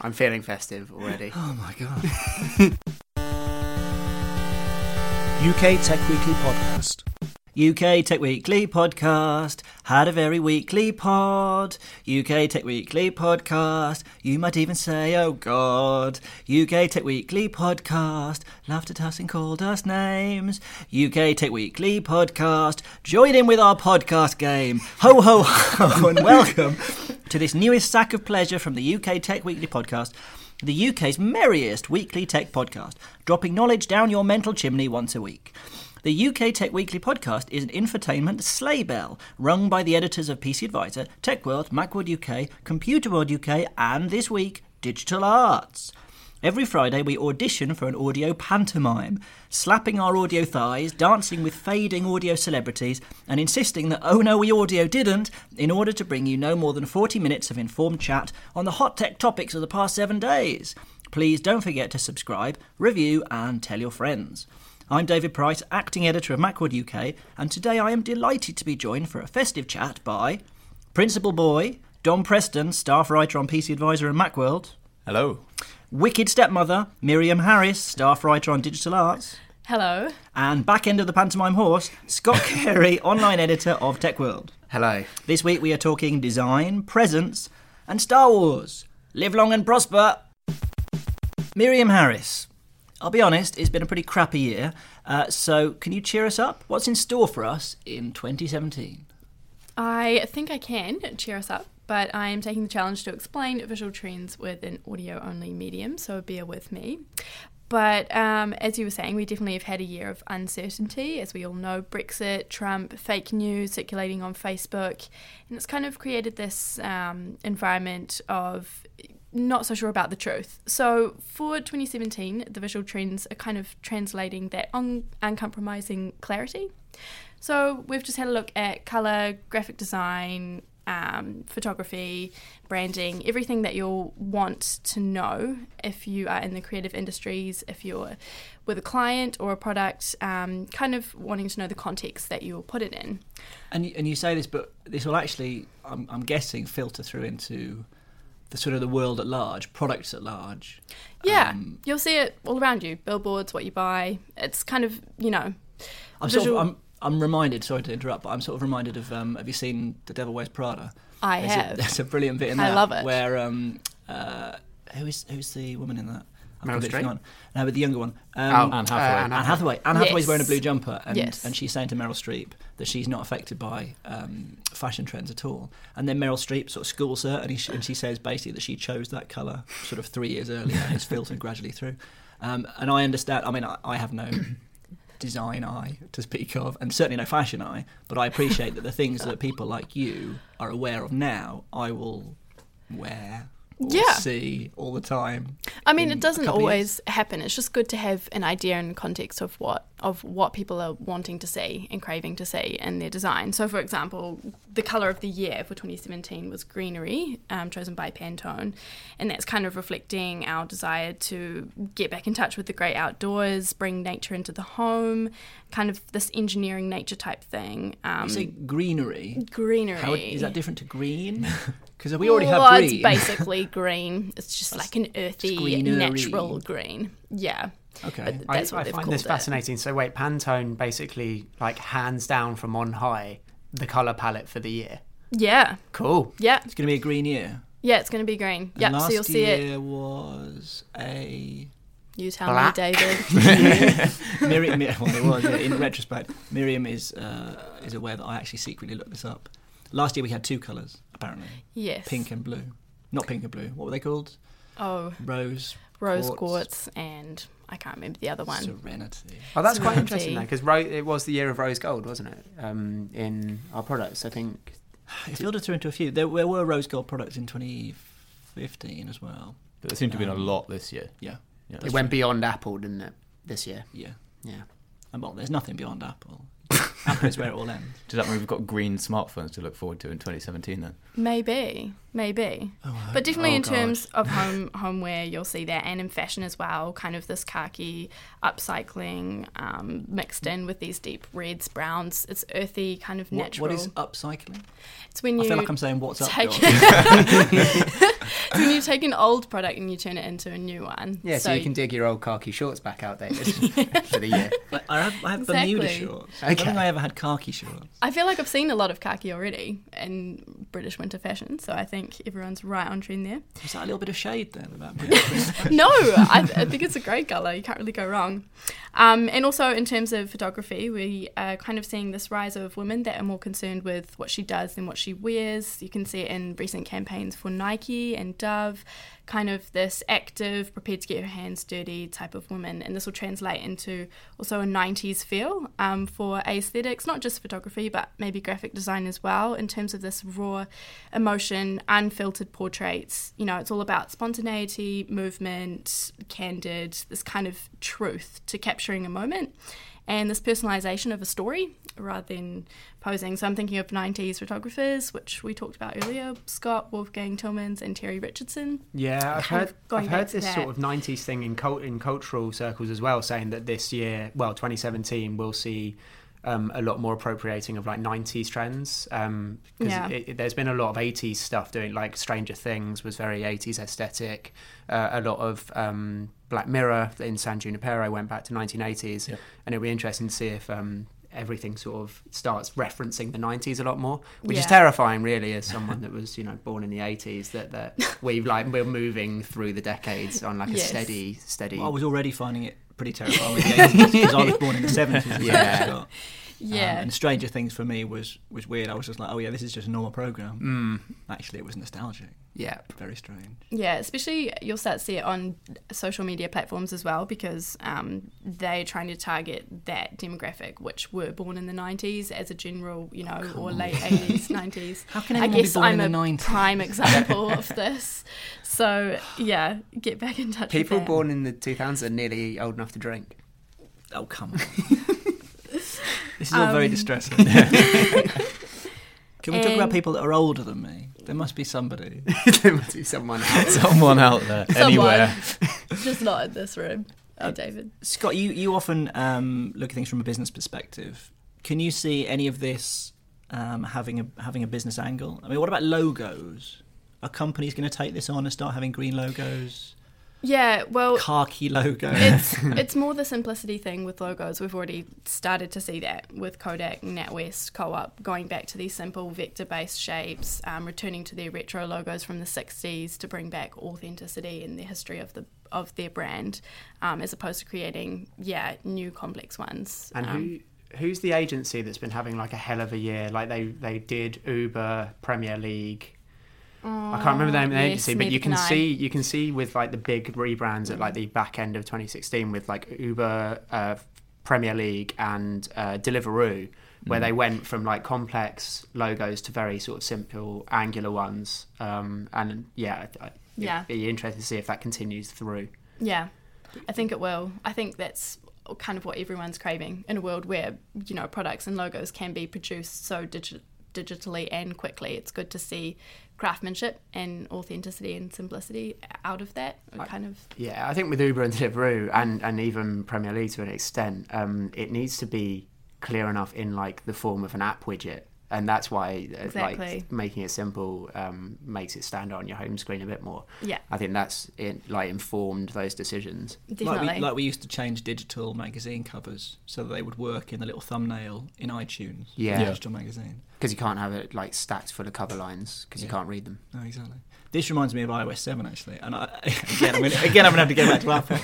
I'm feeling festive already. Oh my god. UK Tech Weekly Podcast. UK Tech Weekly podcast had a very weekly pod. UK Tech Weekly podcast. You might even say, oh God. UK Tech Weekly podcast laughed at us and called us names. UK Tech Weekly podcast. Join in with our podcast game. Ho ho ho and welcome to this newest sack of pleasure from the UK Tech Weekly podcast. The UK's merriest weekly tech podcast, dropping knowledge down your mental chimney once a week. The UK Tech Weekly podcast is an infotainment sleigh bell rung by the editors of PC Advisor, TechWorld, Macworld UK, Computer World UK, and this week, Digital Arts. Every Friday, we audition for an audio pantomime, slapping our audio thighs, dancing with fading audio celebrities, and insisting that oh no, we audio didn't, in order to bring you no more than 40 minutes of informed chat on the hot tech topics of the past seven days. Please don't forget to subscribe, review, and tell your friends. I'm David Price, acting editor of Macworld UK, and today I am delighted to be joined for a festive chat by Principal Boy, Dom Preston, staff writer on PC Advisor and Macworld. Hello. Wicked Stepmother, Miriam Harris, staff writer on Digital Arts. Hello. And back end of the pantomime horse, Scott Carey, online editor of Tech World. Hello. This week we are talking design, presence, and Star Wars. Live long and prosper. Miriam Harris. I'll be honest, it's been a pretty crappy year. Uh, so, can you cheer us up? What's in store for us in 2017? I think I can cheer us up, but I am taking the challenge to explain visual trends with an audio only medium, so bear with me. But um, as you were saying, we definitely have had a year of uncertainty. As we all know, Brexit, Trump, fake news circulating on Facebook, and it's kind of created this um, environment of not so sure about the truth. So for 2017, the visual trends are kind of translating that un- uncompromising clarity. So we've just had a look at color, graphic design, um, photography, branding, everything that you'll want to know if you are in the creative industries, if you're with a client or a product, um, kind of wanting to know the context that you'll put it in. And you, and you say this, but this will actually, I'm, I'm guessing, filter through into the sort of the world at large, products at large. Yeah, Um, you'll see it all around you. Billboards, what you buy. It's kind of you know. I'm sort of, I'm, I'm reminded. Sorry to interrupt, but I'm sort of reminded of. Um, have you seen The Devil Wears Prada? I There's have. A, there's a brilliant bit in that. I love it. where um, uh, who is who's the woman in that? I've Meryl Streep? forgotten. No, but the younger one. Oh, Um, Anne Hathaway. uh, Anne Hathaway. Anne Hathaway's wearing a blue jumper, and, Yes. and she's saying to Meryl Streep that she's not affected by um, fashion trends at all. And then Meryl Streep sort of schools her, and, he, and she says basically that she chose that colour sort of three years earlier, and it's filtered gradually through. Um, and I understand. I mean, I, I have no design eye to speak of, and certainly no fashion eye. But I appreciate that the things that people like you are aware of now, I will wear. Yeah. see all the time. I mean, it doesn't always happen. It's just good to have an idea and context of what of what people are wanting to see and craving to see in their design. So, for example, the color of the year for 2017 was greenery, um, chosen by Pantone, and that's kind of reflecting our desire to get back in touch with the great outdoors, bring nature into the home, kind of this engineering nature type thing. Um, You say greenery. greenery. How is that different to green? Because we already have well, green. it's basically green. It's just like an earthy, greenery. natural green. Yeah. Okay. But I, that's what I find called this it. fascinating. So wait, Pantone basically like hands down from on high the color palette for the year. Yeah, Cool. yeah, It's going to be a green year. yeah. It's going to be green. And Yeah, last so you'll see it. year was a You tell Black. me, David. Miriam. Well, it was yeah, in retrospect. Miriam is uh, is aware that I actually secretly looked this up. Last year we had two colours apparently, yes. pink and blue. Not pink and blue. What were they called? Oh, Rose. rose quartz, quartz, and I can't remember the other one. Serenity. Oh, that's quite interesting though, because ro- it was the year of rose gold, wasn't it? Um, in our products, I think. It filtered through into a few. There, there were rose gold products in 2015 as well. But there seemed to have been a Um, lot this year. Yeah. Yeah. it went beyond Apple, didn't it? This year. Yeah. Yeah. And well, there's nothing beyond Apple. Apple is where it all ends. Does that mean we've got green smartphones to look forward to in 2017 then? Maybe, maybe. Oh, But definitely oh, in God. terms of home homeware, you'll see that, and in fashion as well. Kind of this khaki upcycling um, mixed in with these deep reds, browns. It's earthy, kind of What- natural. what is upcycling? it's when you I feel like I'm saying what's up. take George. it's when you take an old product and you turn it into a new one. Yeah, so, you can dig your old khaki shorts back out, David, for the year. Like, I have, I have Bermuda Exactly. shorts. I don't think I ever had khaki shorts. I feel like I've seen a lot of khaki already in British winter fashion, so I think everyone's right on trend there. Is that a little bit of shade then about British no, I, I think it's a great colour. You can't really go wrong. Um, and also in terms of photography, we are kind of seeing this rise of women that are more concerned with what she does than what she wears. You can see it in recent campaigns for Nike and Dove, kind of this active, prepared to get her hands dirty type of woman. And this will translate into also a 90s feel um, for aesthetics, not just photography, but maybe graphic design as well, in terms of this raw emotion, unfiltered portraits. You know, it's all about spontaneity, movement, candid, this kind of truth to capturing a moment. And this personalization of a story rather than posing. So I'm thinking of 90s photographers, which we talked about earlier Scott, Wolfgang Tillmans, and Terry Richardson. Yeah, I've heard, I've heard this that. sort of 90s thing in, cult, in cultural circles as well, saying that this year, well, 2017, we'll see um, a lot more appropriating of like 90s trends. Um, 'cause Yeah. it, it- there's been a lot of 80s stuff doing, like Stranger Things was very 80s aesthetic. Uh, a lot of um, Black Mirror in San Junipero went back to 1980s. Yep. And it'll be interesting to see if. Um, everything sort of starts referencing the 90s a lot more which is terrifying really as someone that was you know born in the 80s that that we've like we're moving through the decades on like a steady steady Well, I was already finding it pretty terrifying with the 80s because I was born in the 70s. as well, Yeah. Scott. Yeah. Um, and Stranger Things for me was was weird. I was just like, oh yeah, this is just a normal program. Actually, it was nostalgic. yeah Very strange. Yeah, especially you'll start to see it on social media platforms as well because um, they're trying to target that demographic, which were born in the 90s as a general, you know, or late 80s, 90s. How can I anyone be guess born I'm in a the 90s? prime example of this. So, yeah, get back in touch people with that. born in the 2000s are nearly old enough to drink Oh come on. This is all very Um, distressing. Can we talk about people that are older than me? There must be somebody. there must be someone else Someone out there, Someone. anywhere. Just not in this room. Oh, David. Scott, you, you often um, look at things from a business perspective. Can you see any of this um, having a having a business angle? I mean, what about logos? Are companies going to take this on and start having green logos, Yeah, well, khaki logo. it's it's more the simplicity thing with logos. We've already started to see that with Kodak, NatWest, Co-op, going back to these simple vector-based shapes, um, returning to their retro logos from the '60s to bring back authenticity and the history of the of their brand, um, as opposed to creating yeah new complex ones. and um, who who's the agency that's been having like a hell of a year like they they did uber premier league I can't remember the name of the yes, agency, but you can can see you can see with like the big rebrands at like the back end of 2016 with like Uber, uh, Premier League, and uh, Deliveroo, where they went from like complex logos to very sort of simple angular ones. Um, and yeah, I- I- Yeah. it'd be interesting to see if that continues through. Yeah, I think it will. I think that's kind of what everyone's craving in a world where you know products and logos can be produced so digi- digitally and quickly. It's good to see craftsmanship and authenticity and simplicity out of that. It kind of Yeah, I think with Uber and Deliveroo and, and even Premier League to an extent, um, it needs to be clear enough in like the form of an app widget and that's why uh, Exactly. like making it simple um, makes it stand out on your home screen a bit more. Yeah. I think that's it, like informed those decisions. Definitely. Like we, like we used to change digital magazine covers so that they would work in the little thumbnail in iTunes. Yeah. the Yeah. digital magazine. Because you can't have it like stacked full of cover lines because you can't read them. No, exactly. This reminds me of iOS 7 actually, and I, again, I'm gonna, again, I'm gonna have to go back to Apple.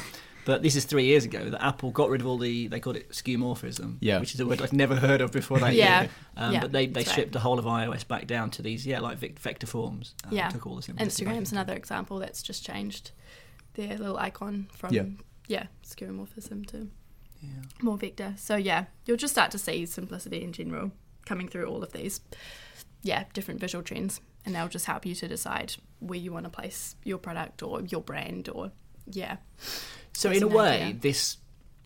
But this is three years ago that Apple got rid of all the they called it skeuomorphism, Yeah. which is a word I'd never heard of before that Yeah. year. Um, Yeah, but they, they that's right. stripped the whole of iOS back down to these yeah like vector forms. Um, yeah. took all the simplicity back Instagram's into it. another example that's just changed their little icon from Yeah. yeah, skeuomorphism to Yeah. more vector. So yeah, you'll just start to see simplicity in general coming through all of these yeah, different visual trends and they'll just help you to decide where you want to place your product or your brand or yeah. So That's in a way, idea. this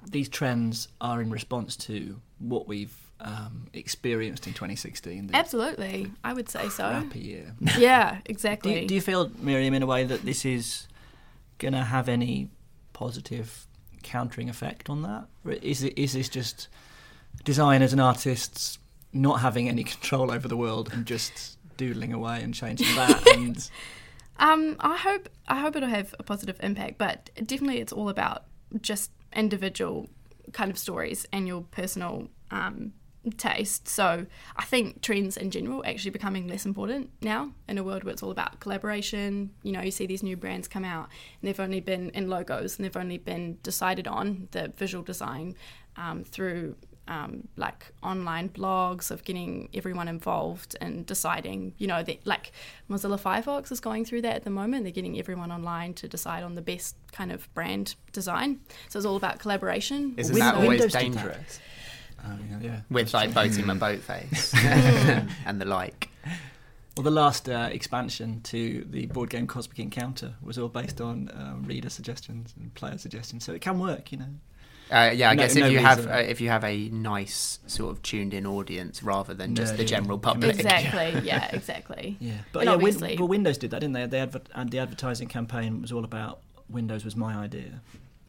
these trends are in response to what we've um, experienced in 2016. the Absolutely. I would say so. crappy year. Yeah, Do exactly. you, do you feel, Miriam, in a way that this is going to have any positive countering effect on that? Is it, is this just designers and artists not having any control over the world and just doodling away and changing that? and Um, I hope I hope it'll have a positive impact, but definitely it's all about just individual kind of stories and your personal um, taste. So I think trends in general actually becoming less important now in a world where it's all about collaboration. You know, you see these new brands come out and they've only been in logos and they've only been decided on the visual design um, through um, like online blogs of getting everyone involved and deciding, you know, that like Mozilla Firefox is going through that at the moment. They're getting everyone online to decide on the best kind of brand design. So it's all about collaboration. Isn't Win- that always Windows dangerous? oh, yeah, yeah. With like Boaty McBoatface and the like. Well, the last uh, expansion to the board game Cosmic Encounter was all based on um, reader suggestions and player suggestions, so it can work, you know. Uh, yeah, I No- guess no if you have uh, if you have a nice sort of tuned in audience rather than just the Nerdy. general public. Exactly. Yeah, exactly. Yeah, but And yeah, Win- well, Windows did that, didn't they? They adver- and the advertising campaign was all about Windows was my idea.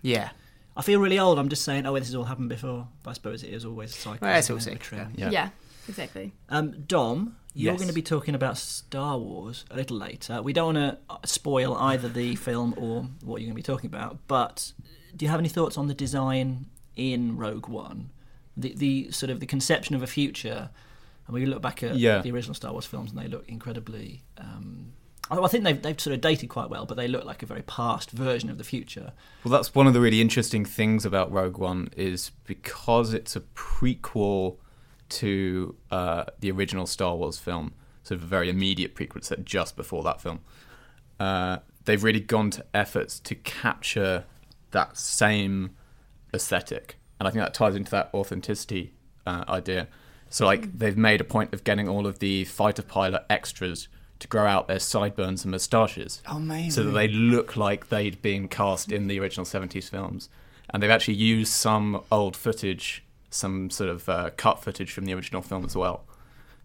Yeah. I feel really old. I'm just saying, oh, this has all happened before. But I suppose it is always a cycle. Well, it's isn't all it, a cyclical, trend. Yeah. Yeah, exactly. Um, Dom, you're Yes. going to be talking about Star Wars a little later. We don't want to spoil either the film or what you're going to be talking about, but do you have any thoughts on the design in Rogue One? The, the sort of the conception of a future, and we look back at Yeah. the original Star Wars films and they look incredibly. Um, I I think they've, they've sort of dated quite well, but they look like a very past version of the future. Well, that's one of the really interesting things about Rogue One is because it's a prequel to uh, the original Star Wars film, sort of a very immediate prequel set just before that film. Uh, they've really gone to efforts to capture that same aesthetic, and I think that ties into that authenticity uh, idea. So, like, they've made a point of getting all of the fighter pilot extras to grow out their sideburns and moustaches Amazing. so that they look like they'd been cast in the original 70s films. And they've actually used some old footage, some sort of uh, cut footage from the original film as well.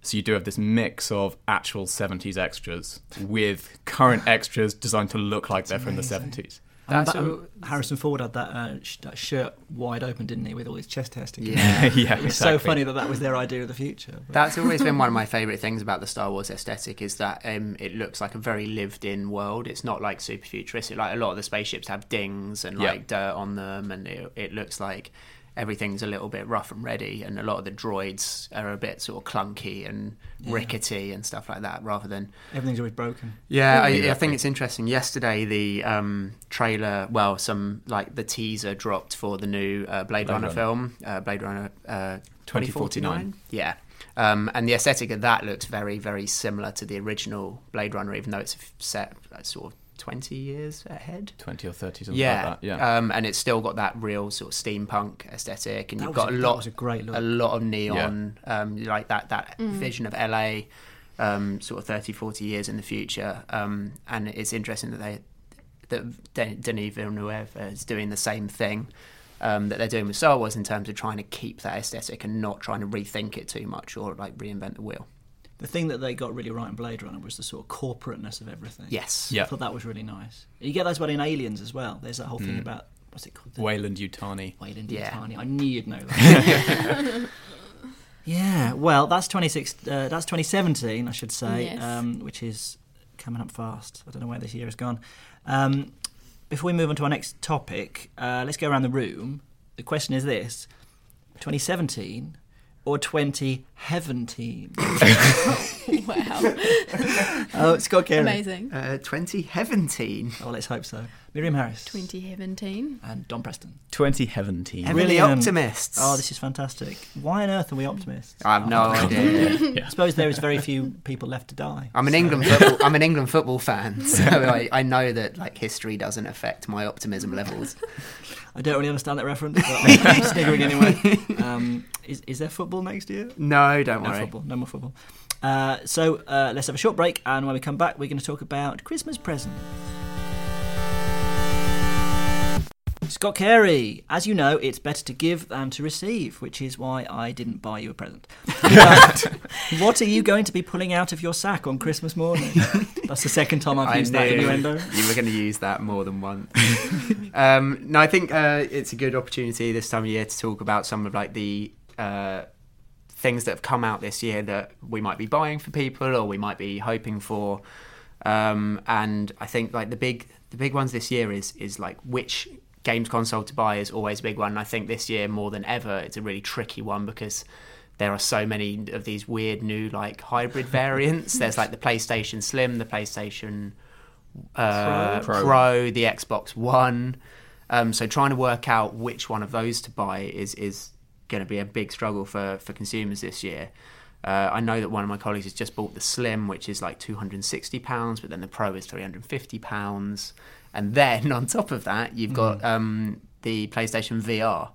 So you do have this mix of actual 70s extras with current extras designed to look like they're from the 70s. And That's that- um, Harrison Ford had that, uh, sh- that shirt wide open, didn't he, with all his chest hair sticking? Yeah. yeah, It was so funny that that was their idea of the future. but- That's always been one of my favourite things about the Star Wars aesthetic is that um, it looks like a very lived-in world. It's not like super futuristic. Like a lot of the spaceships have dings and Yeah. like dirt on them, and it, it looks like everything's a little bit rough and ready. And a lot of the droids are a bit sort of clunky and Yeah. rickety and stuff like that, rather than Everything's always broken. Yeah, I, I think it's interesting. Yesterday, the um, trailer, well, some like the teaser dropped for the new uh, Blade, Blade Runner, Runner. film, uh, Blade Runner uh, 2049. 2049. Yeah. Um, and the aesthetic of that looks very, very similar to the original Blade Runner, even though it's set uh, sort of 20 years ahead. 20 or 30, something Yeah, like that. Yeah. Um, and it's still got that real sort of steampunk aesthetic, and That you've got a- a lot, was a great look. a lot of neon, um, like that that vision of LA, um, sort of 30, 40 years in the future. Um, and it's interesting that they that Denis Villeneuve is doing the same thing. Um, that they're doing with Star Wars in terms of trying to keep that aesthetic and not trying to rethink it too much or like reinvent the wheel. The thing that they got really right in Blade Runner was the sort of corporateness of everything. Yes. Yeah. I thought that was really nice. You get those about in Aliens as well. There's that whole thing about what's it called? The Wayland Utani. Weyland Yeah. Yutani. I knew you'd know that. Yeah, well, that's 26. Uh, that's 2017, I should say, Yes. um, which is coming up fast. I don't know where this year has gone. Um, before we move on to our next topic, uh, let's go around the room. The question is this: 2017 or 2017? wow. oh, Scott Carey. Amazing. Uh, 2017. Oh, let's hope so. Miriam Harris 2017. and Dom Preston. 2017. Heavily Brilliant. optimists. Oh, this is fantastic. Why on earth are we optimists? I have no idea. I suppose there is very few people left to die. I'm an England football. I'm an England football fan, so I, I know that like history doesn't affect my optimism levels. I don't really understand that reference, but I'm, I'm sniggering anyway. Um, is, is there football next year? No, don't No worry. football. No more football. Uh, so uh, let's have a short break, and when we come back, we're going to talk about Christmas presents. Scott Carey, as you know, it's better to give than to receive, which is why I didn't buy you a present. But what are you going to be pulling out of your sack on Christmas morning? That's the second time I've I used that innuendo. you were going to use that more than once. um, no, I think uh, it's a good opportunity this time of year to talk about some of like the uh, things that have come out this year that we might be buying for people or we might be hoping for. Um, and I think like the big the big ones this year is is like which games console to buy is always a big one. I think this year more than ever it's a really tricky one because there are so many of these weird new like hybrid variants. There's like the PlayStation Slim, the PlayStation uh, Pro. Pro. the Xbox One. Um, so trying to work out which one of those to buy is is going to be a big struggle for for consumers this year. Uh, I know that one of my colleagues has just bought the Slim, which is like two hundred and sixty pounds, but then the Pro is three hundred and fifty pounds, and then on top of that, you've got um, the PlayStation VR,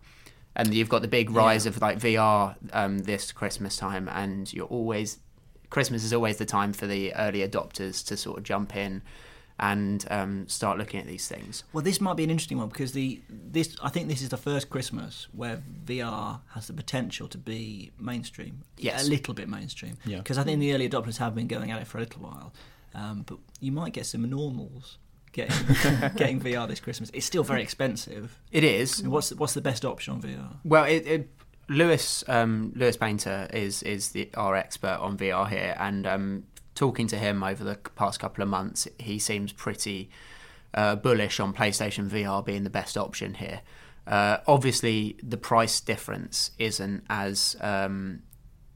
and you've got the big rise of like VR um, this Christmas time, and you're always Christmas is always the time for the early adopters to sort of jump in and um, start looking at these things. Well, this might be an interesting one because the this I think this is the first Christmas where VR has the potential to be mainstream. Yes. a little bit mainstream. Yeah. Because I think the early adopters have been going at it for a little while, um, but you might get some normals getting getting VR this Christmas. It's still very expensive. It is. What's what's the best option on VR? Well, it, it, Lewis um, Lewis Painter is is the our expert on VR here, and um, talking to him over the past couple of months, he seems pretty uh, bullish on PlayStation VR being the best option here. Uh, obviously, the price difference isn't as um,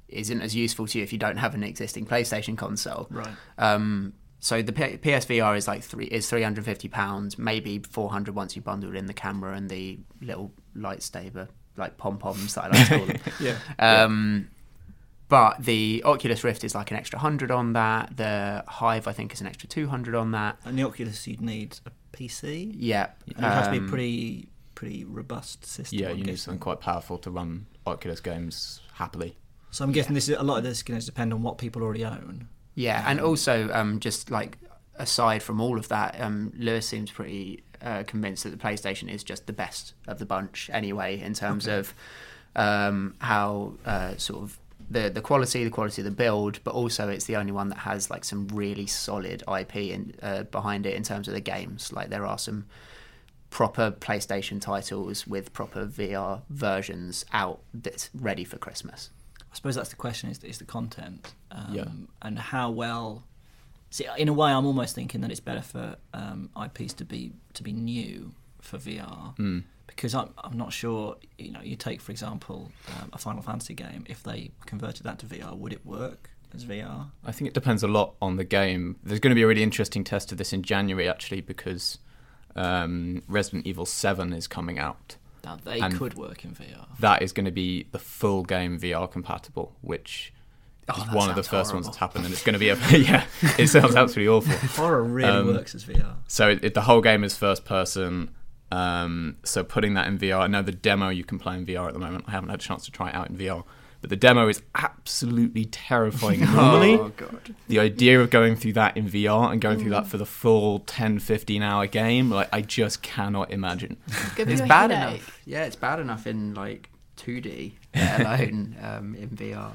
isn't as useful to you if you don't have an existing PlayStation console. Right. Um, so the P- PSVR is like three is three hundred fifty pounds, maybe four hundred once you bundle in the camera and the little lightsaber like pom poms that I like to call them. Yeah. Um, but the Oculus Rift is like an extra hundred on that. The Vive I think is an extra two hundred on that. And the Oculus, you'd need a PC. Yeah, And it has to be a um, pretty pretty robust system. Yeah, you need something quite powerful to run Oculus games happily. So I'm guessing this is, a lot of this is going to depend on what people already own. Yeah, and also um, just like aside from all of that, um, Lewis seems pretty uh, convinced that the PlayStation is just the best of the bunch anyway in terms of um, how uh, sort of the the quality, the quality of the build, but also it's the only one that has like some really solid IP in, uh, behind it in terms of the games. Like there are some proper PlayStation titles with proper VR versions out that's ready for Christmas. I suppose that's the question: is, is the content, um, Yeah. and how well. See, in a way, I'm almost thinking that it's better for um, IPs to be to be new for VR Mm. because I'm I'm not sure. You know, you take for example um, a Final Fantasy game. If they converted that to VR, would it work as VR? I think it depends a lot on the game. There's going to be a really interesting test of this in January, actually, because um, Resident Evil 7 is coming out. Now they And- could work in VR. That is going to be the full game VR compatible, which Oh, is one of the first ones horrible. that's happened, and it's going to be a yeah. It sounds absolutely awful. Horror really Um, works as VR. So it, it- the whole game is first person. Um, so putting that in VR, I know the demo you can play in VR at the moment. I haven't had a chance to try it out in VR, but the demo is absolutely terrifying. Normally, Oh god. the idea of going through that in VR and going through that for the full 10, 15 hour game, like I just cannot imagine. Give It's bad headache. enough. Yeah, it's bad enough in like 2D, let alone um, in VR.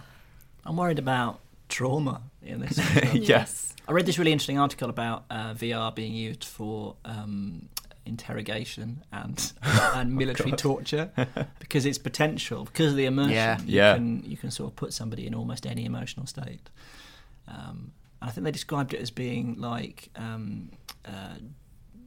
I'm worried about trauma in this. yes. I read this really interesting article about uh, VR being used for um, interrogation and and military torture because it's potential because of the immersion. Yeah. you Yeah. Can, you can sort of put somebody in almost any emotional state. Um, and I think they described it as being like um, uh,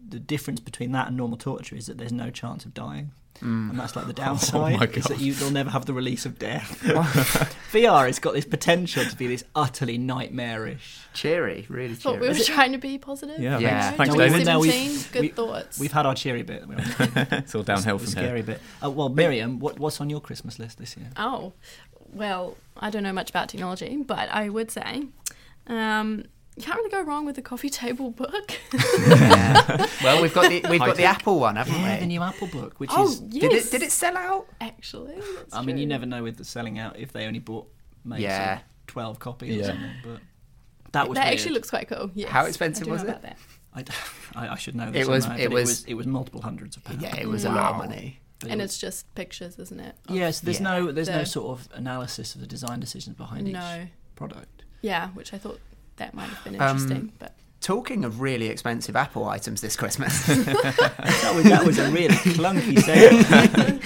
the difference between that and normal torture is that there's no chance of dying. And that's like the downside my is that you, you'll never have the release of death. VR has got this potential to be this utterly nightmarish. Cheery, really Thought we cheery. were trying to be positive. Yeah, Yeah. thanks, No, thanks David. no, we- 2017, good we- thoughts. We've had our cheery bit. It's all downhill the from scary bit. Uh, well, Miriam, what, what's on your Christmas list this year? Oh, well, I don't know much about technology, but I would say um, you can't really go wrong with the coffee table book. Yeah. well, we've got the we've got the Apple one, haven't Yeah, we? the new Apple book, which oh, is. yes. Did it did it sell out? Actually, that's I mean, you never know with the selling out if they only bought maybe Yeah. twelve copies or something. But that was that weird. actually looks quite cool. Yes, How expensive do was it? about I, I, d- I- I should know It this. was- I know, it but was- it was multiple hundreds of pounds. Yeah, it was a lot of money. But it And was- it's just pictures, isn't it? of- Yes, there's Yeah. no there's no The- sort of analysis of the design decisions behind No. each product. Yeah, which I thought that might have been Um, interesting, but Talking of really expensive Apple items this Christmas, That was, that was a really clunky sale.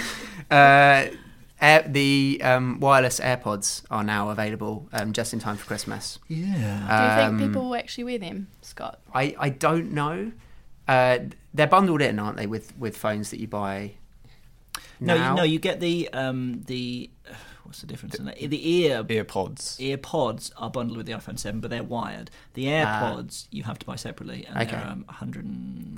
uh, Air, the um, wireless AirPods are now available um, just in time for Christmas. yeah. do you Um, think people will actually wear them, Scott? I, I don't know. Uh, they're bundled in, aren't they, with, with phones that you buy? No, you, no, you get the um, the what's the difference in that? The ear Earpods. ear pods are bundled with the iPhone 7, but they're wired. The AirPods you have to buy separately, and Okay. they're um, 100. And...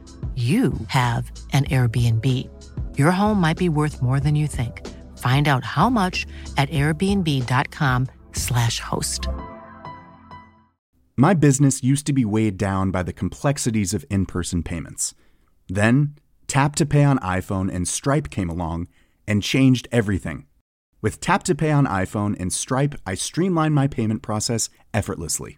you have an Airbnb. Your home might be worth more than you think. Find out how much at airbnb.com/slash host. My business used to be weighed down by the complexities of in person payments. Then, Tap to Pay on iPhone and Stripe came along and changed everything. With Tap to Pay on iPhone and Stripe, I streamlined my payment process effortlessly.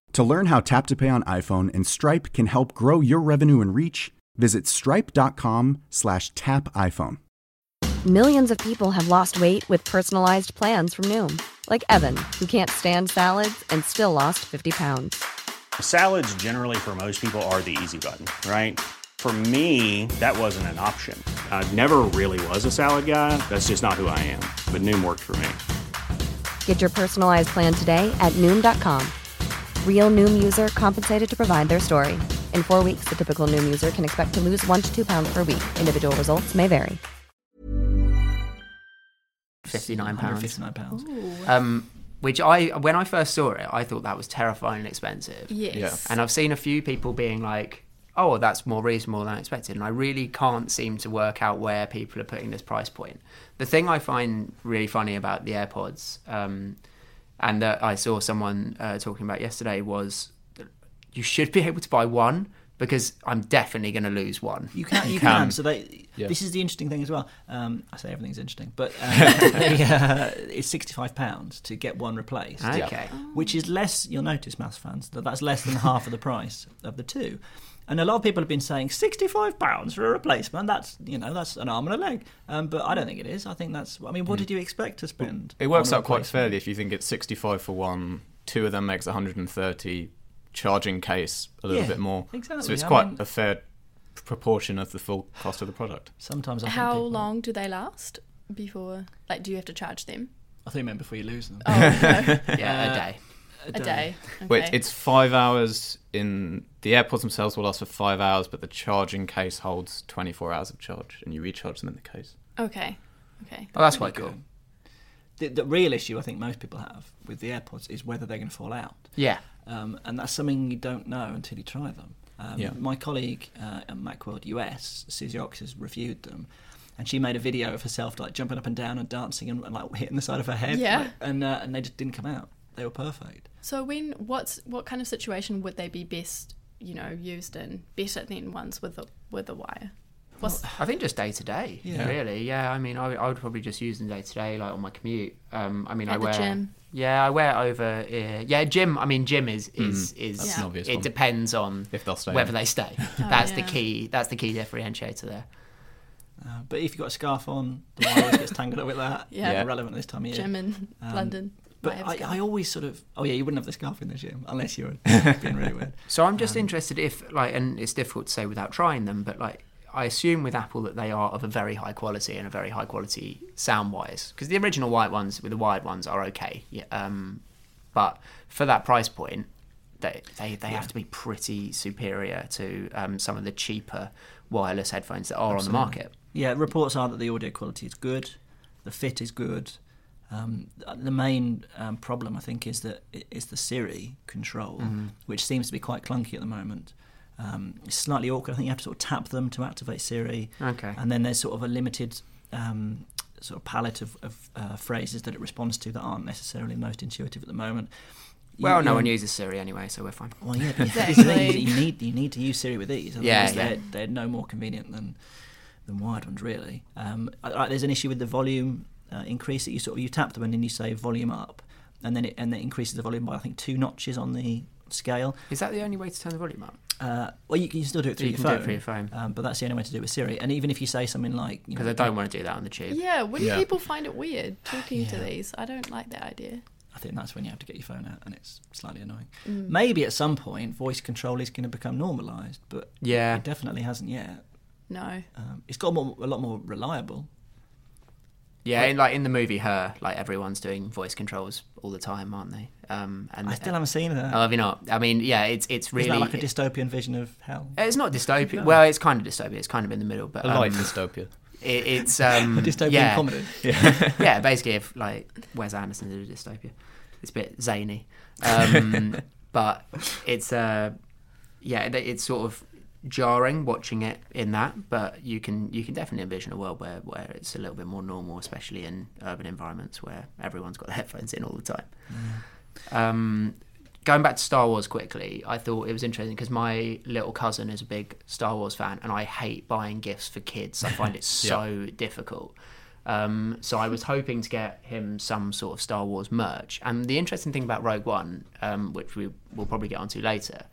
To learn how Tap to Pay on iPhone and Stripe can help grow your revenue and reach, visit stripe.com slash tap iPhone. Millions of people have lost weight with personalized plans from Noom, like Evan, who can't stand salads and still lost 50 pounds. Salads, generally, for most people, are the easy button, right? For me, that wasn't an option. I never really was a salad guy. That's just not who I am. But Noom worked for me. Get your personalized plan today at Noom.com. Real Noom user compensated to provide their story. In four weeks, the typical Noom user can expect to lose one to two pounds per week. Individual results may vary. Fifty-nine pounds. £159. Um, which I, when I first saw it, I thought that was terrifyingly expensive. Yes. Yeah. And I've seen a few people being like, "Oh, that's more reasonable than I expected," and I really can't seem to work out where people are putting this price point. The thing I find really funny about the AirPods, um, and that I saw someone uh, talking about yesterday, was you should be able to buy one because I'm definitely going to lose one. You can, you can. can. So they, Yeah. this is the interesting thing as well. Um, I say everything's interesting, but uh, they, uh, it's sixty-five pounds to get one replaced. Okay. which is less. You'll notice, Mass fans, that that's less than half of the price of the two. And a lot of people have been saying sixty-five pounds for a replacement. That's you know that's an arm and a leg. Um, but I don't think it is. I think that's. I mean, what did you expect to spend? It works out quite fairly if you think it's 65 for one, two of them makes 130, charging case a little Yeah, bit more. exactly. So it's I quite mean- a fair proportion of the full cost of the product. Sometimes I think How people- long do they last before? Like, do you have to charge them? I think you meant before you lose them. Oh, no. Yeah, Uh, a day. A day. Okay. Wait, it's five hours in the AirPods themselves will last for five hours, but the charging case holds 24 hours of charge, and you recharge them in the case. okay. Okay. Oh, that's quite cool. The, the real issue I think most people have with the AirPods is whether they're going to fall out. Yeah. Um, and that's something you don't know until you try them. Um, Yeah. My colleague uh, at Macworld US, Susie Ochs, has reviewed them, and she made a video of herself like jumping up and down and dancing and, and like hitting the side of her head. Yeah. like, and uh, and they just didn't come out. They were perfect. So when what's what kind of situation would they be best, you know, used in? Better than ones with a with a wire. What's I think just day to day, Yeah. really. Yeah, I mean, I, I would probably just use them day to day, like on my commute. Um, I mean, I At the wear. gym. Yeah, I wear over ear. Yeah, gym. I mean, gym is is is. That's an obvious it one. depends on If they'll stay whether they stay. that's the key. That's the key differentiator there. Uh, but if you've got a scarf on, the wire gets tangled up with that. Yeah. Not relevant this time of year. gym in Um, London? But might I. I always sort of. Oh yeah, you wouldn't have the scarf in the gym unless you're being really weird. So I'm just interested if like, and it's difficult to say without trying them, but like, I assume with Apple that they are of a very high quality and a very high quality sound wise, because the original white ones with the wired ones are okay. Yeah. Um, but for that price point, they they, they have to be pretty superior to um, some of the cheaper wireless headphones that are on the market. Yeah, reports are that the audio quality is good, the fit is good. Um, the main um, problem, I think, is that is the Siri control, Mm-hmm. which seems to be quite clunky at the moment. Um, it's slightly awkward. I think you have to sort of tap them to activate Siri, Okay. and then there's sort of a limited um, sort of palette of, of uh, phrases that it responds to that aren't necessarily the most intuitive at the moment. You- Well, no one uses Siri anyway, so we're fine. well, yeah, but Exactly. this is the thing, you need you need to use Siri with these. Otherwise Yeah, yeah. They're, they're no more convenient than than wired ones, really. Um, I- I- there's an issue with the volume uh, increase it. you sort of you tap them and then you say volume up, and then it and it increases the volume by I think two notches on the scale. Is that the only way to turn the volume up? Uh, well, you can still do it through You your can do it through your phone. um, but that's the only way to do it with Siri. And even if you say something like, Because I don't want to do that on the tube. Yeah, wouldn't Yeah. people find it weird talking to these? I don't like that idea. I think that's when you have to get your phone out, and it's slightly annoying. Mm. Maybe at some point, voice control is going to become normalised, but Yeah. it definitely hasn't yet. No. Um, it's got more, a lot more reliable. Yeah, in, like in the movie Her, like everyone's doing voice controls all the time, aren't they? Um, and I still haven't seen that. Oh, have you not? I mean, yeah, it's it's really Isn't that like a dystopian vision of hell? it's not dystopian. Well, it's kind of dystopian. It's kind of in the middle, but A light um, dystopia. it, it's um, a dystopian yeah, comedy. yeah, basically, if like Wes Anderson did a dystopia, it's a bit zany, um, but it's uh, yeah, it- it's sort of jarring watching it in that, but you can you can definitely envision a world where where it's a little bit more normal, especially in urban environments where everyone's got their headphones in all the time. Um, going back to Star Wars quickly, I thought it was interesting because my little cousin is a big Star Wars fan, and I hate buying gifts for kids. I find it so difficult. Um, so I was hoping to get him some sort of Star Wars merch. And the interesting thing about Rogue One, um, which we will probably get onto later,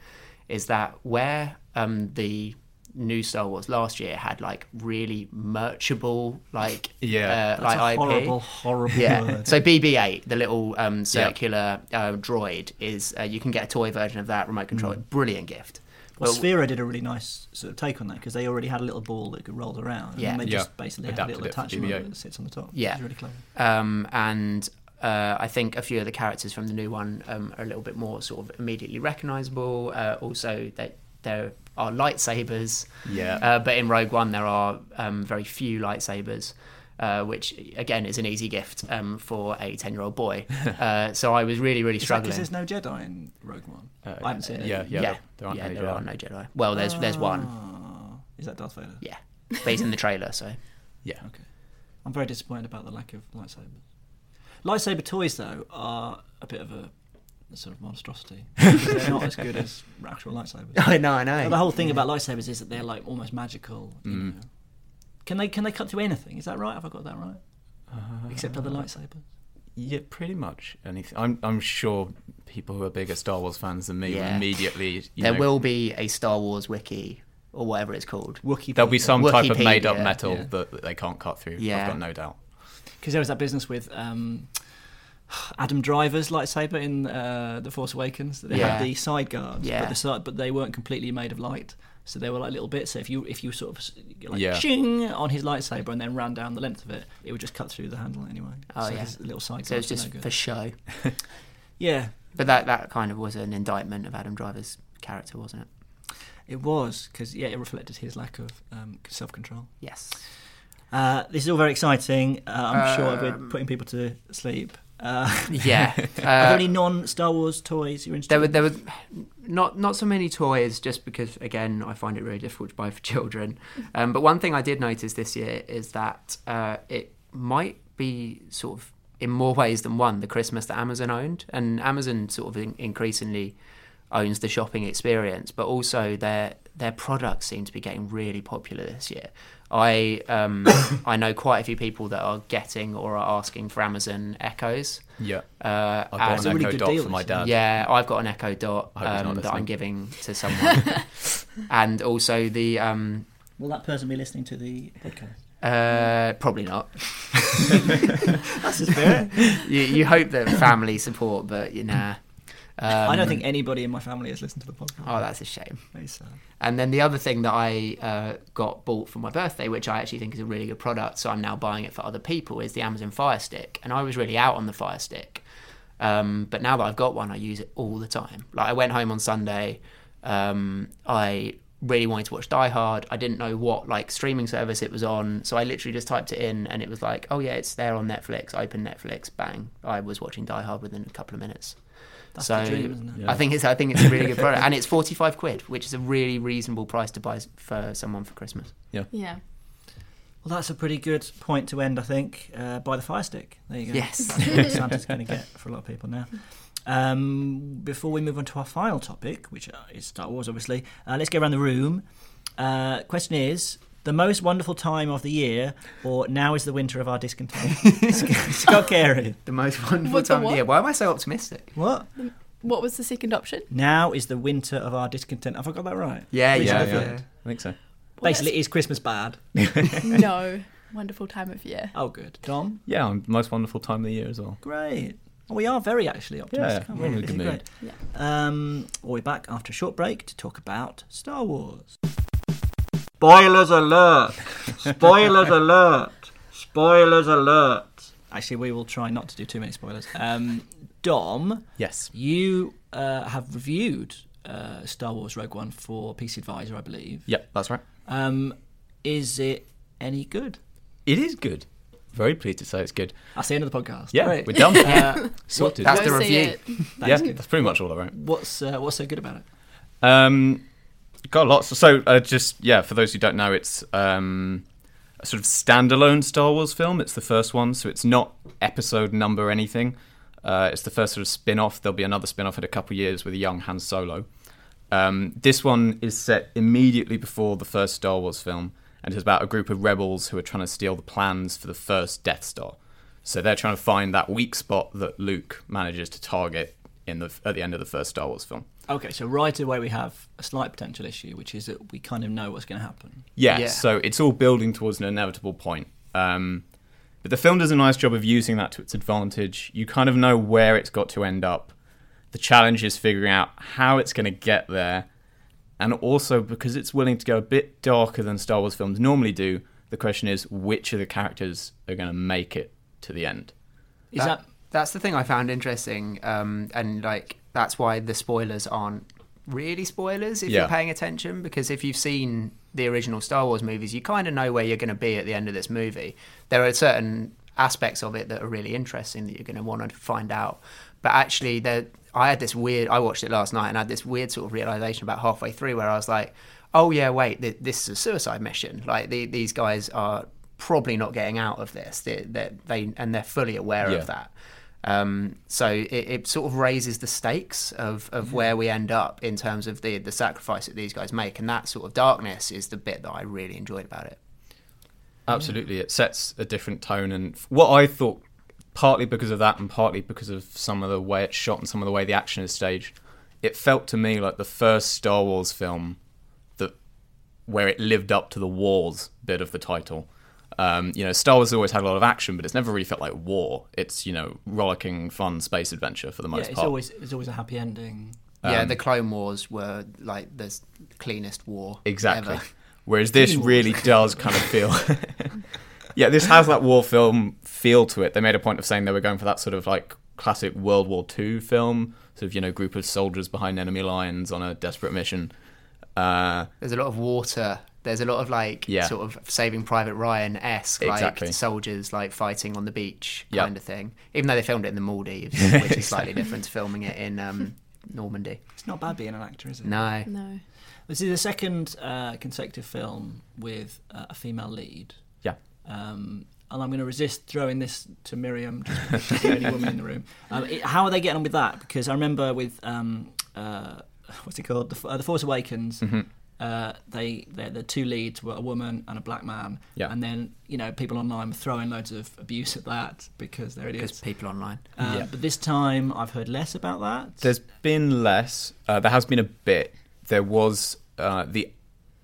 is that where um, the new Star Wars last year had like really merchable like Yeah. uh, That's like a IP. horrible, horrible Yeah. word. So BB-8, the little um, circular uh, droid, is uh, you can get a toy version of that remote control. Mm. Brilliant gift. Well, But- Sphero did a really nice sort of take on that because they already had a little ball that could roll around. Yeah. And they Yeah. just basically had a little Adapted it for attachment that sits on the top. Yeah. It's really clever. um, and uh, I think a few of the characters from the new one um, are a little bit more sort of immediately recognisable. Uh, also, they, there are lightsabers, Yeah. uh, but in Rogue One there are um, very few lightsabers. Uh, which again is an easy gift um, for a ten-year-old boy. Uh, so I was really, really Is struggling. because there's no Jedi in Rogue One? Uh, I haven't seen it. yeah, yeah, yeah, there- there aren't yeah, there are no Jedi. Well, there's there's one. Ah, is that Darth Vader? Yeah, but he's in the trailer, so Yeah. Okay. I'm very disappointed about the lack of lightsabers. Lightsaber toys, though, are a bit of a, a sort of monstrosity. because they're not as good as actual lightsabers. I know, I know. the whole thing about lightsabers is that they're like almost magical. You Mm. know. Can they can they cut through anything? Is that right? Have I got that right? Uh, Except other lightsabers. Yeah, pretty much anything. I'm I'm sure people who are bigger Star Wars fans than me will immediately. You there know, will be a Star Wars wiki or whatever it's called. Wookiee. There'll be some type of made up Wikipedia, metal yeah. that, that they can't cut through. Yeah. I've got no doubt. because there was that business with um, Adam Driver's lightsaber in uh, the Force Awakens. They Yeah. had the side guards, Yeah. but the side, but they weren't completely made of light. So they were like little bits. So if you if you sort of like Yeah. shing on his lightsaber and then ran down the length of it, it would just cut through the handle anyway. Oh, so yeah. his little side So were just no for show. yeah. But that that kind of was an indictment of Adam Driver's character, wasn't it? It was because yeah, it reflected his lack of um, self control. Yes. Uh, this is all very exciting. Uh, I'm sure we're Um, putting people to sleep. Uh, Yeah. Are Uh, there any non Star Wars toys you're interested There were in? there were not not so many toys, just because again I find it really difficult to buy for children. Um, but one thing I did notice this year is that uh, it might be sort of in more ways than one the Christmas that Amazon owned, and Amazon sort of in- increasingly owns the shopping experience, but also their their products seem to be getting really popular this year. I um, I know quite a few people that are getting or are asking for Amazon Echoes. Yeah. Uh, I've got and- an Echo Dot for my dad. yeah, I've got an Echo Dot I hope he's not um, that. I'm giving to someone, and also the um, Will that person be listening to the podcast? uh, probably not. That's the spirit. You, you hope that family support, but you know. Um, I don't think anybody in my family has listened to the podcast. Oh, that's a shame. Very sad. And then the other thing that I uh, got bought for my birthday, which I actually think is a really good product, so I'm now buying it for other people, is the Amazon Fire Stick. And I was really out on the Fire Stick. Um, but now that I've got one, I use it all the time. Like I went home on Sunday, um, I really wanted to watch Die Hard. I didn't know what like streaming service it was on, so I literally just typed it in, and it was like, oh yeah, it's there on Netflix. Open Netflix, bang! I was watching Die Hard within a couple of minutes. That's so dream, isn't it? I think it's I think it's a really good product, and it's forty five quid, which is a really reasonable price to buy for someone for Christmas. Yeah. Yeah. Well, that's a pretty good point to end, I think. Uh, buy the Fire Stick. There you go. Yes. That's what Santa's going to get for a lot of people now. Um, before we move on to our final topic, which uh, is Star Wars, obviously, uh, let's go around the room. Uh, question is the most wonderful time of the year, or now is the winter of our discontent? Scott Carey. The most wonderful What the time of what? year. Why am I so optimistic? What? What was the second option? Now is the winter of our discontent. Have I got that right? Yeah, Which yeah, yeah. I think so. Basically, is Christmas bad? no. Wonderful time of year. Oh, good. Dom? Yeah, most wonderful time of the year as well. Great. Well, we are very actually optimistic. Yeah, aren't we're in a good mood. great. Um, we'll be back after a short break to talk about Star Wars. Spoilers alert! Spoilers alert! Spoilers alert! Actually, we will try not to do too many spoilers. Um, Dom, Yes. you uh, have reviewed uh, Star Wars Rogue One for PC Advisor, I believe. Yep, that's right. Um, is it any good? It is good. Very pleased to say it's good. That's the end of the podcast. Yeah, Great. we're done. Uh, Sorted. That's the review. it. That's yeah, good. that's pretty much all I wrote. What's uh, what's so good about it? Um, got lots. So, uh, just yeah, for those who don't know, it's um, a sort of standalone Star Wars film. It's the first one, so it's not episode number anything. Uh, it's the first sort of spin-off. There'll be another spin-off in a couple of years with a young Han Solo. Um, this one is set immediately before the first Star Wars film, and it's about a group of rebels who are trying to steal the plans for the first Death Star. So they're trying to find that weak spot that Luke manages to target in the at the end of the first Star Wars film. Okay, so right away we have a slight potential issue, which is that we kind of know what's going to happen. Yeah, Yeah. so it's all building towards an inevitable point. Um, but the film does a nice job of using that to its advantage. You kind of know where it's got to end up. The challenge is figuring out how it's going to get there. And also, because it's willing to go a bit darker than Star Wars films normally do, the question is which of the characters are going to make it to the end. Is that, that's the thing I found interesting, um, and like that's why the spoilers aren't really spoilers if Yeah. you're paying attention. Because if you've seen the original Star Wars movies, you kind of know where you're going to be at the end of this movie. There are certain aspects of it that are really interesting that you're going to want to find out. But actually, there, I had this weird. I watched it last night and I had this weird sort of realization about halfway through where I was like, "Oh yeah, wait, th- this is a suicide mission. Like the, these guys are probably not getting out of this. They, they, they and they're fully aware Yeah. of that." Um, so it, it sort of raises the stakes of, of where we end up in terms of the the sacrifice that these guys make, and that sort of darkness is the bit that I really enjoyed about it. Absolutely, it sets a different tone, and what I thought, partly because of that, and partly because of some of the way it's shot and some of the way the action is staged, it felt to me like the first Star Wars film that where it lived up to the wars bit of the title. Um, you know, Star Wars has always had a lot of action, but it's never really felt like war. It's you know, rollicking, fun space adventure for the yeah, most it's part. always it's always a happy ending. yeah, Um, the Clone Wars were like the cleanest war Exactly. ever. Whereas this really does kind of feel. yeah, this has that war film feel to it. They made a point of saying they were going for that sort of like classic World War II film, sort of you know group of soldiers behind enemy lines on a desperate mission. Uh, There's a lot of water. There's a lot of like Yeah. sort of Saving Private Ryan esque, like Exactly. soldiers like fighting on the beach Yep. kind of thing. Even though they filmed it in the Maldives, which is slightly different to filming it in um, Normandy. It's not bad being an actor, is it? No. No. This is the second uh, consecutive film with uh, a female lead. Um, and I'm going to resist throwing this to Miriam, just the only woman in the room. Um, it- how are they getting on with that? Because I remember with um, uh, what's it called, the, uh, the Force Awakens. Mm-hmm. Uh, they the two leads were a woman and a black man, Yeah. and then you know people online were throwing loads of abuse at that because they're Because people online. Uh, Yeah. But this time I've heard less about that. There's been less. Uh, there has been a bit. There was uh, the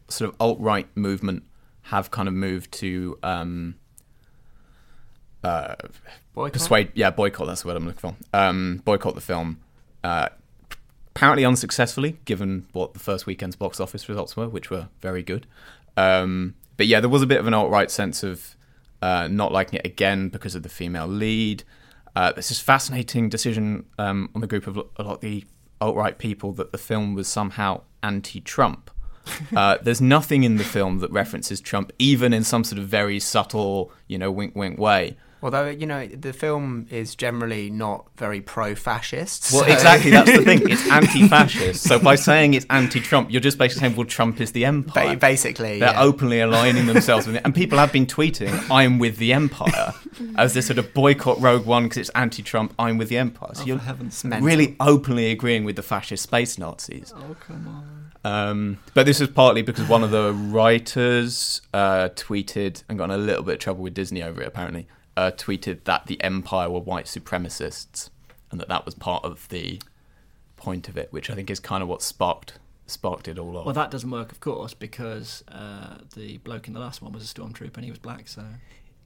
sort of alt right movement have kind of moved to um, uh, Boycott? persuade. Yeah, boycott. That's the word I'm looking for. Um, boycott the film. Uh, apparently unsuccessfully, given what the first weekend's box office results were, which were very good. Um, but yeah, there was a bit of an alt right sense of uh, not liking it again because of the female lead. Uh, this fascinating decision um, on the group of a lot of the alt right people that the film was somehow anti Trump. Uh, there's nothing in the film that references Trump, even in some sort of very subtle, you know, wink wink way. Although you know the film is generally not very pro-fascist. Well, so- exactly. That's the thing. It's anti-fascist. So by saying it's anti-Trump, you're just basically saying, "Well, Trump is the empire." Ba- basically, They're yeah. openly aligning themselves with it, and people have been tweeting, "I'm with the empire," as this sort of boycott Rogue One because it's anti-Trump. I'm with the empire. So Oh, you're for heaven's mental. really openly agreeing with the fascist space Nazis. Oh come on! Um, but this was partly because one of the writers uh, tweeted and got in a little bit of trouble with Disney over it. Apparently, uh, tweeted that the Empire were white supremacists, and that that was part of the point of it, which I think is kind of what sparked sparked it all off. Well, that doesn't work, of course, because uh, the bloke in the last one was a stormtrooper and he was black. So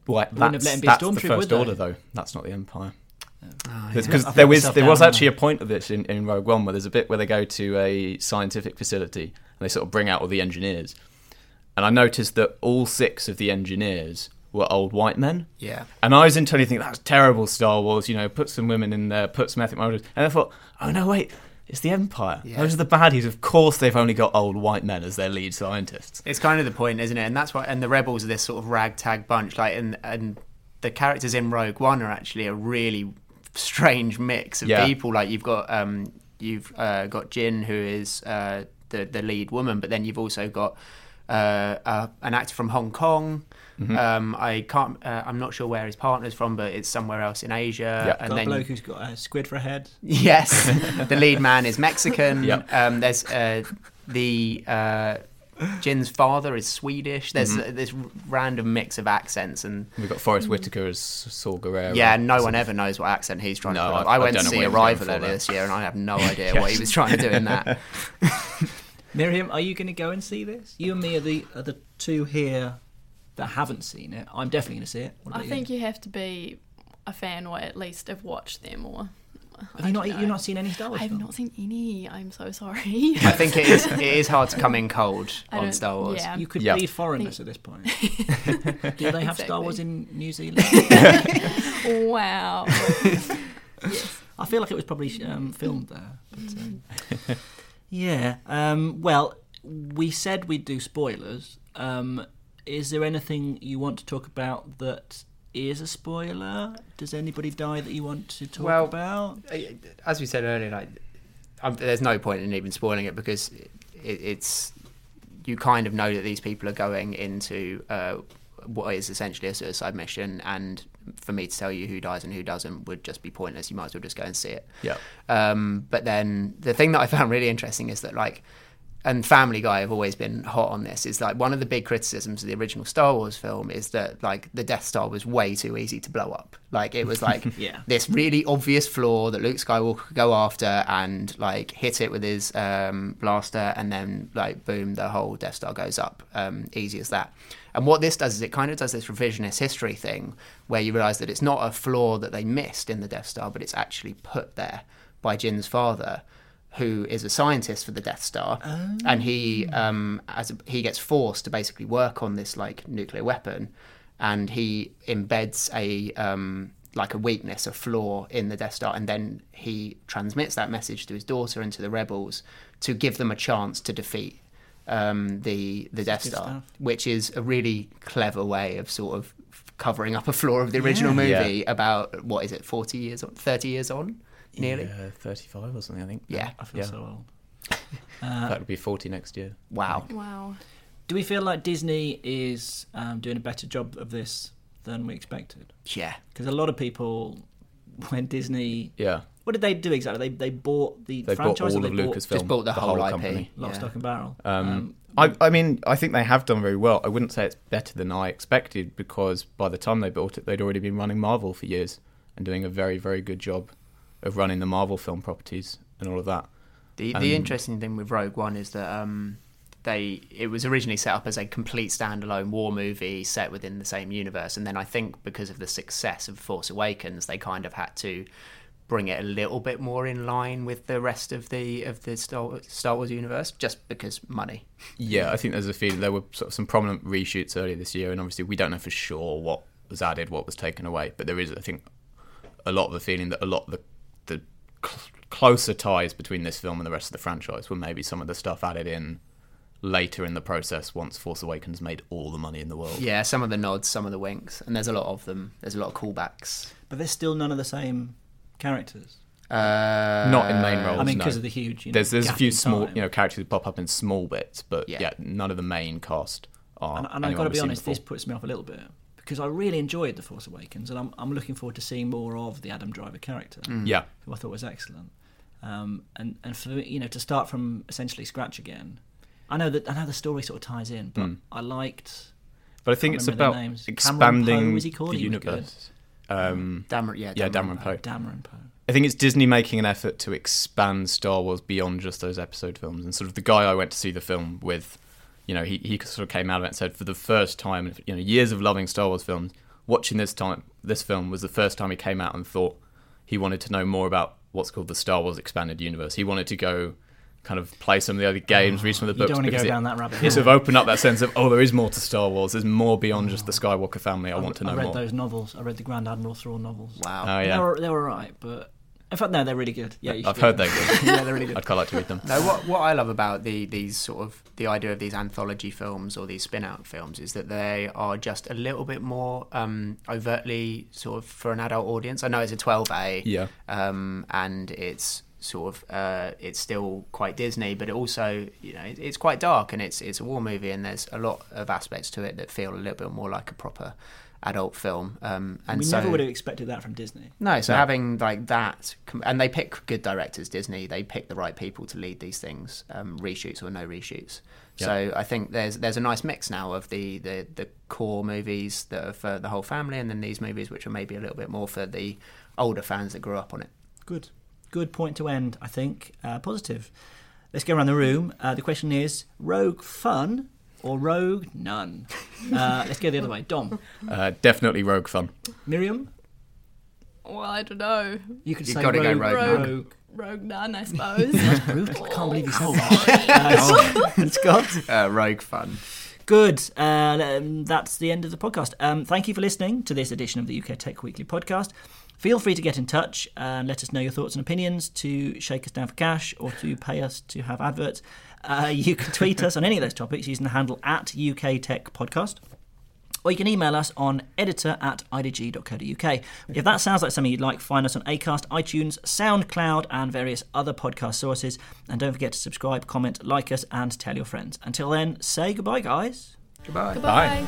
Well, wouldn't have let him be a that's the first order, though. That's not the Empire. Oh, Because yeah. There was there was actually a point of this in, in Rogue One where there's a bit where they go to a scientific facility and they sort of bring out all the engineers, and I noticed that all six of the engineers were old white men. Yeah. And I was internally thinking that's terrible, Star Wars. You know, put some women in there, put some ethnic minorities, and I thought, oh no, wait, it's the Empire. Yeah. Those are the baddies. Of course, they've only got old white men as their lead scientists. It's kind of the point, isn't it? And that's why. And the rebels are this sort of ragtag bunch. Like, and and the characters in Rogue One are actually a really strange mix of Yeah. people. Like, you've got um, you've uh, got Jyn, who is uh, the the lead woman, but then you've also got uh, uh, an actor from Hong Kong. Mm-hmm. Um, I can't. Uh, I'm not sure where his partner's from, but it's somewhere else in Asia. Yeah. And got a then bloke who's got a squid for a head. Yes, the lead man is Mexican. Yep. Um, there's uh, the uh, Jyn's father is Swedish. There's Mm-hmm. uh, this random mix of accents, and We've got Forest Whitaker as Saw Gerrera. yeah, no one ever knows what accent he's trying No, to. Pull I- I, I went don't to see what he Arrival earlier this year, and I have no idea what he was trying to do in that. Miriam, are you going to go and see this? You and me are the are the two here that haven't seen it. I'm definitely going to see it. I about think you have to be a fan or at least have watched them or. Have you not? You've not seen any Star Wars? I have films? not seen any. I'm so sorry. I think it is. It is hard to come in cold on Star Wars. yeah. You could Yeah. be foreigners at this point. Do they have Star Wars in New Zealand? wow. I feel like it was probably um, filmed there. But, um, yeah. Um, well, we said we'd do spoilers. Um, is there anything you want to talk about that is a spoiler? Does anybody die that you want to talk Well, about? as we said earlier, like um, there's no point in even spoiling it because it, it's you kind of know that these people are going into uh, what is essentially a suicide mission, and for me to tell you who dies and who doesn't would just be pointless. You might as well just go and see it. Yeah. Um, but then the thing that I found really interesting is that like, and Family Guy have always been hot on this. Is like one of the big criticisms of the original Star Wars film is that like the Death Star was way too easy to blow up. Like it was like Yeah. this really obvious flaw that Luke Skywalker could go after and like hit it with his um, blaster, and then like boom, the whole Death Star goes up. Um, easy as that. And what this does is it kind of does this revisionist history thing where you realise that it's not a flaw that they missed in the Death Star, but it's actually put there by Jyn's father, who is a scientist for the Death Star, and he um, as a, he gets forced to basically work on this like nuclear weapon, and he embeds a um, like a weakness, a flaw in the Death Star, and then he transmits that message to his daughter and to the rebels to give them a chance to defeat um, the the Death Star, stuff. which is a really clever way of sort of covering up a flaw of the original Yeah. movie about what is it, forty years on, thirty years on, nearly. Yeah, 35 or something, I think. Yeah. I feel Yeah. so old. That would be 40 next year. Wow. Wow. Do we feel like Disney is um, doing a better job of this than we expected? Yeah. Because a lot of people, when Disney, Yeah. what did they do exactly? They they bought the They bought franchise. all or of they bought Lucasfilm. Just bought the whole IP. company. Lock, Yeah. stock, and barrel. Um, I, I mean, I think they have done very well. I wouldn't say it's better than I expected because by the time they built it, they'd already been running Marvel for years and doing a very, very good job of running the Marvel film properties and all of that. The the interesting thing with Rogue One is that um, they it was originally set up as a complete standalone war movie set within the same universe, and then I think because of the success of Force Awakens, they kind of had to bring it a little bit more in line with the rest of the of the Star, Wars universe, just because money. Yeah, I think there's a feeling there were sort of some prominent reshoots earlier this year, and obviously we don't know for sure what was added, what was taken away, but there is, I think, a lot of the feeling that a lot of the cl- closer ties between this film and the rest of the franchise were maybe some of the stuff added in later in the process once Force Awakens made all the money in the world. Yeah, some of the nods, some of the winks, and there's a lot of them. There's a lot of callbacks. but there's still none of the same characters. Uh, Not in main roles. I mean, no. because of the huge. You know, there's there's a few small time. you know characters who pop up in small bits, but Yeah. yeah, none of the main cast are. And, and I've got to be seen honest, this puts me off a little bit because I really enjoyed The Force Awakens, and I'm, I'm looking forward to seeing more of the Adam Driver character, Yeah, who I thought was excellent. Um, and and for you know to start from essentially scratch again, I know that I know the story sort of ties in, but I liked. but I think Can't it's about names. Expanding Poe, is he called? the He was universe. Um, Dameron, yeah, yeah, Dameron Dameron Poe. Dameron Poe. I think it's Disney making an effort to expand Star Wars beyond just those episode films. And sort of the guy I went to see the film with, you know, he, he sort of came out of it and said, for the first time, you know, years of loving Star Wars films, watching this time, this film was the first time he came out and thought he wanted to know more about what's called the Star Wars expanded universe. He wanted to go kind of play some of the other games, read some of the books. You books. don't wanna go because it- down that rabbit It sort hole. of opened up that sense of, oh, there is more to Star Wars. There's more beyond just the Skywalker family. I want to know more. I read more. those novels. I read the Grand Admiral Thrawn novels. Wow. Oh, yeah. They were they were right, but in fact, no, they're really good. Yeah, you I've heard them. they're good. yeah, they're really good. I'd quite like to read them. No, what what I love about the these sort of the idea of these anthology films or these spin out films is that they are just a little bit more um, overtly sort of for an adult audience. I know it's a 12A, Yeah. um, and it's sort of uh, it's still quite Disney, but it also you know it, it's quite dark and it's it's a war movie and there's a lot of aspects to it that feel a little bit more like a proper adult film. Um, and we so never would have expected that from Disney. no, so No. having like that, and they pick good directors. Disney, they pick the right people to lead these things, um, reshoots or no reshoots. So I think there's there's a nice mix now of the, the, the core movies that are for the whole family, and then these movies which are maybe a little bit more for the older fans that grew up on it. Good, good point to end. I think uh, positive. Let's go around the room. Uh, the question is: Rogue fun or Rogue none? Uh, let's go the other way. Dom, Uh, definitely Rogue Fun. Miriam, Well, I don't know. you could You've say gotta go Rogue. Rogue None. Rogue. Rogue None, I suppose. Brutal. I can't believe you said that. Uh, Scott. Uh, Rogue fun. Good. Uh, um, that's the end of the podcast. Um, thank you for listening to this edition of the UK Tech Weekly podcast. Feel free to get in touch and let us know your thoughts and opinions to shake us down for cash or to pay us to have adverts. Uh, you can tweet us on any of those topics using the handle at UK Tech Podcast. Or you can email us on editor at idg.co.uk. If that sounds like something you'd like, find us on Acast, iTunes, SoundCloud, and various other podcast sources. And don't forget to subscribe, comment, like us, and tell your friends. Until then, say goodbye, guys. Goodbye. Goodbye.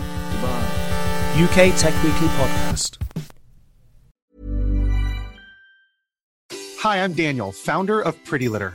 UK Tech Weekly Podcast. Hi, I'm Daniel, founder of Pretty Litter.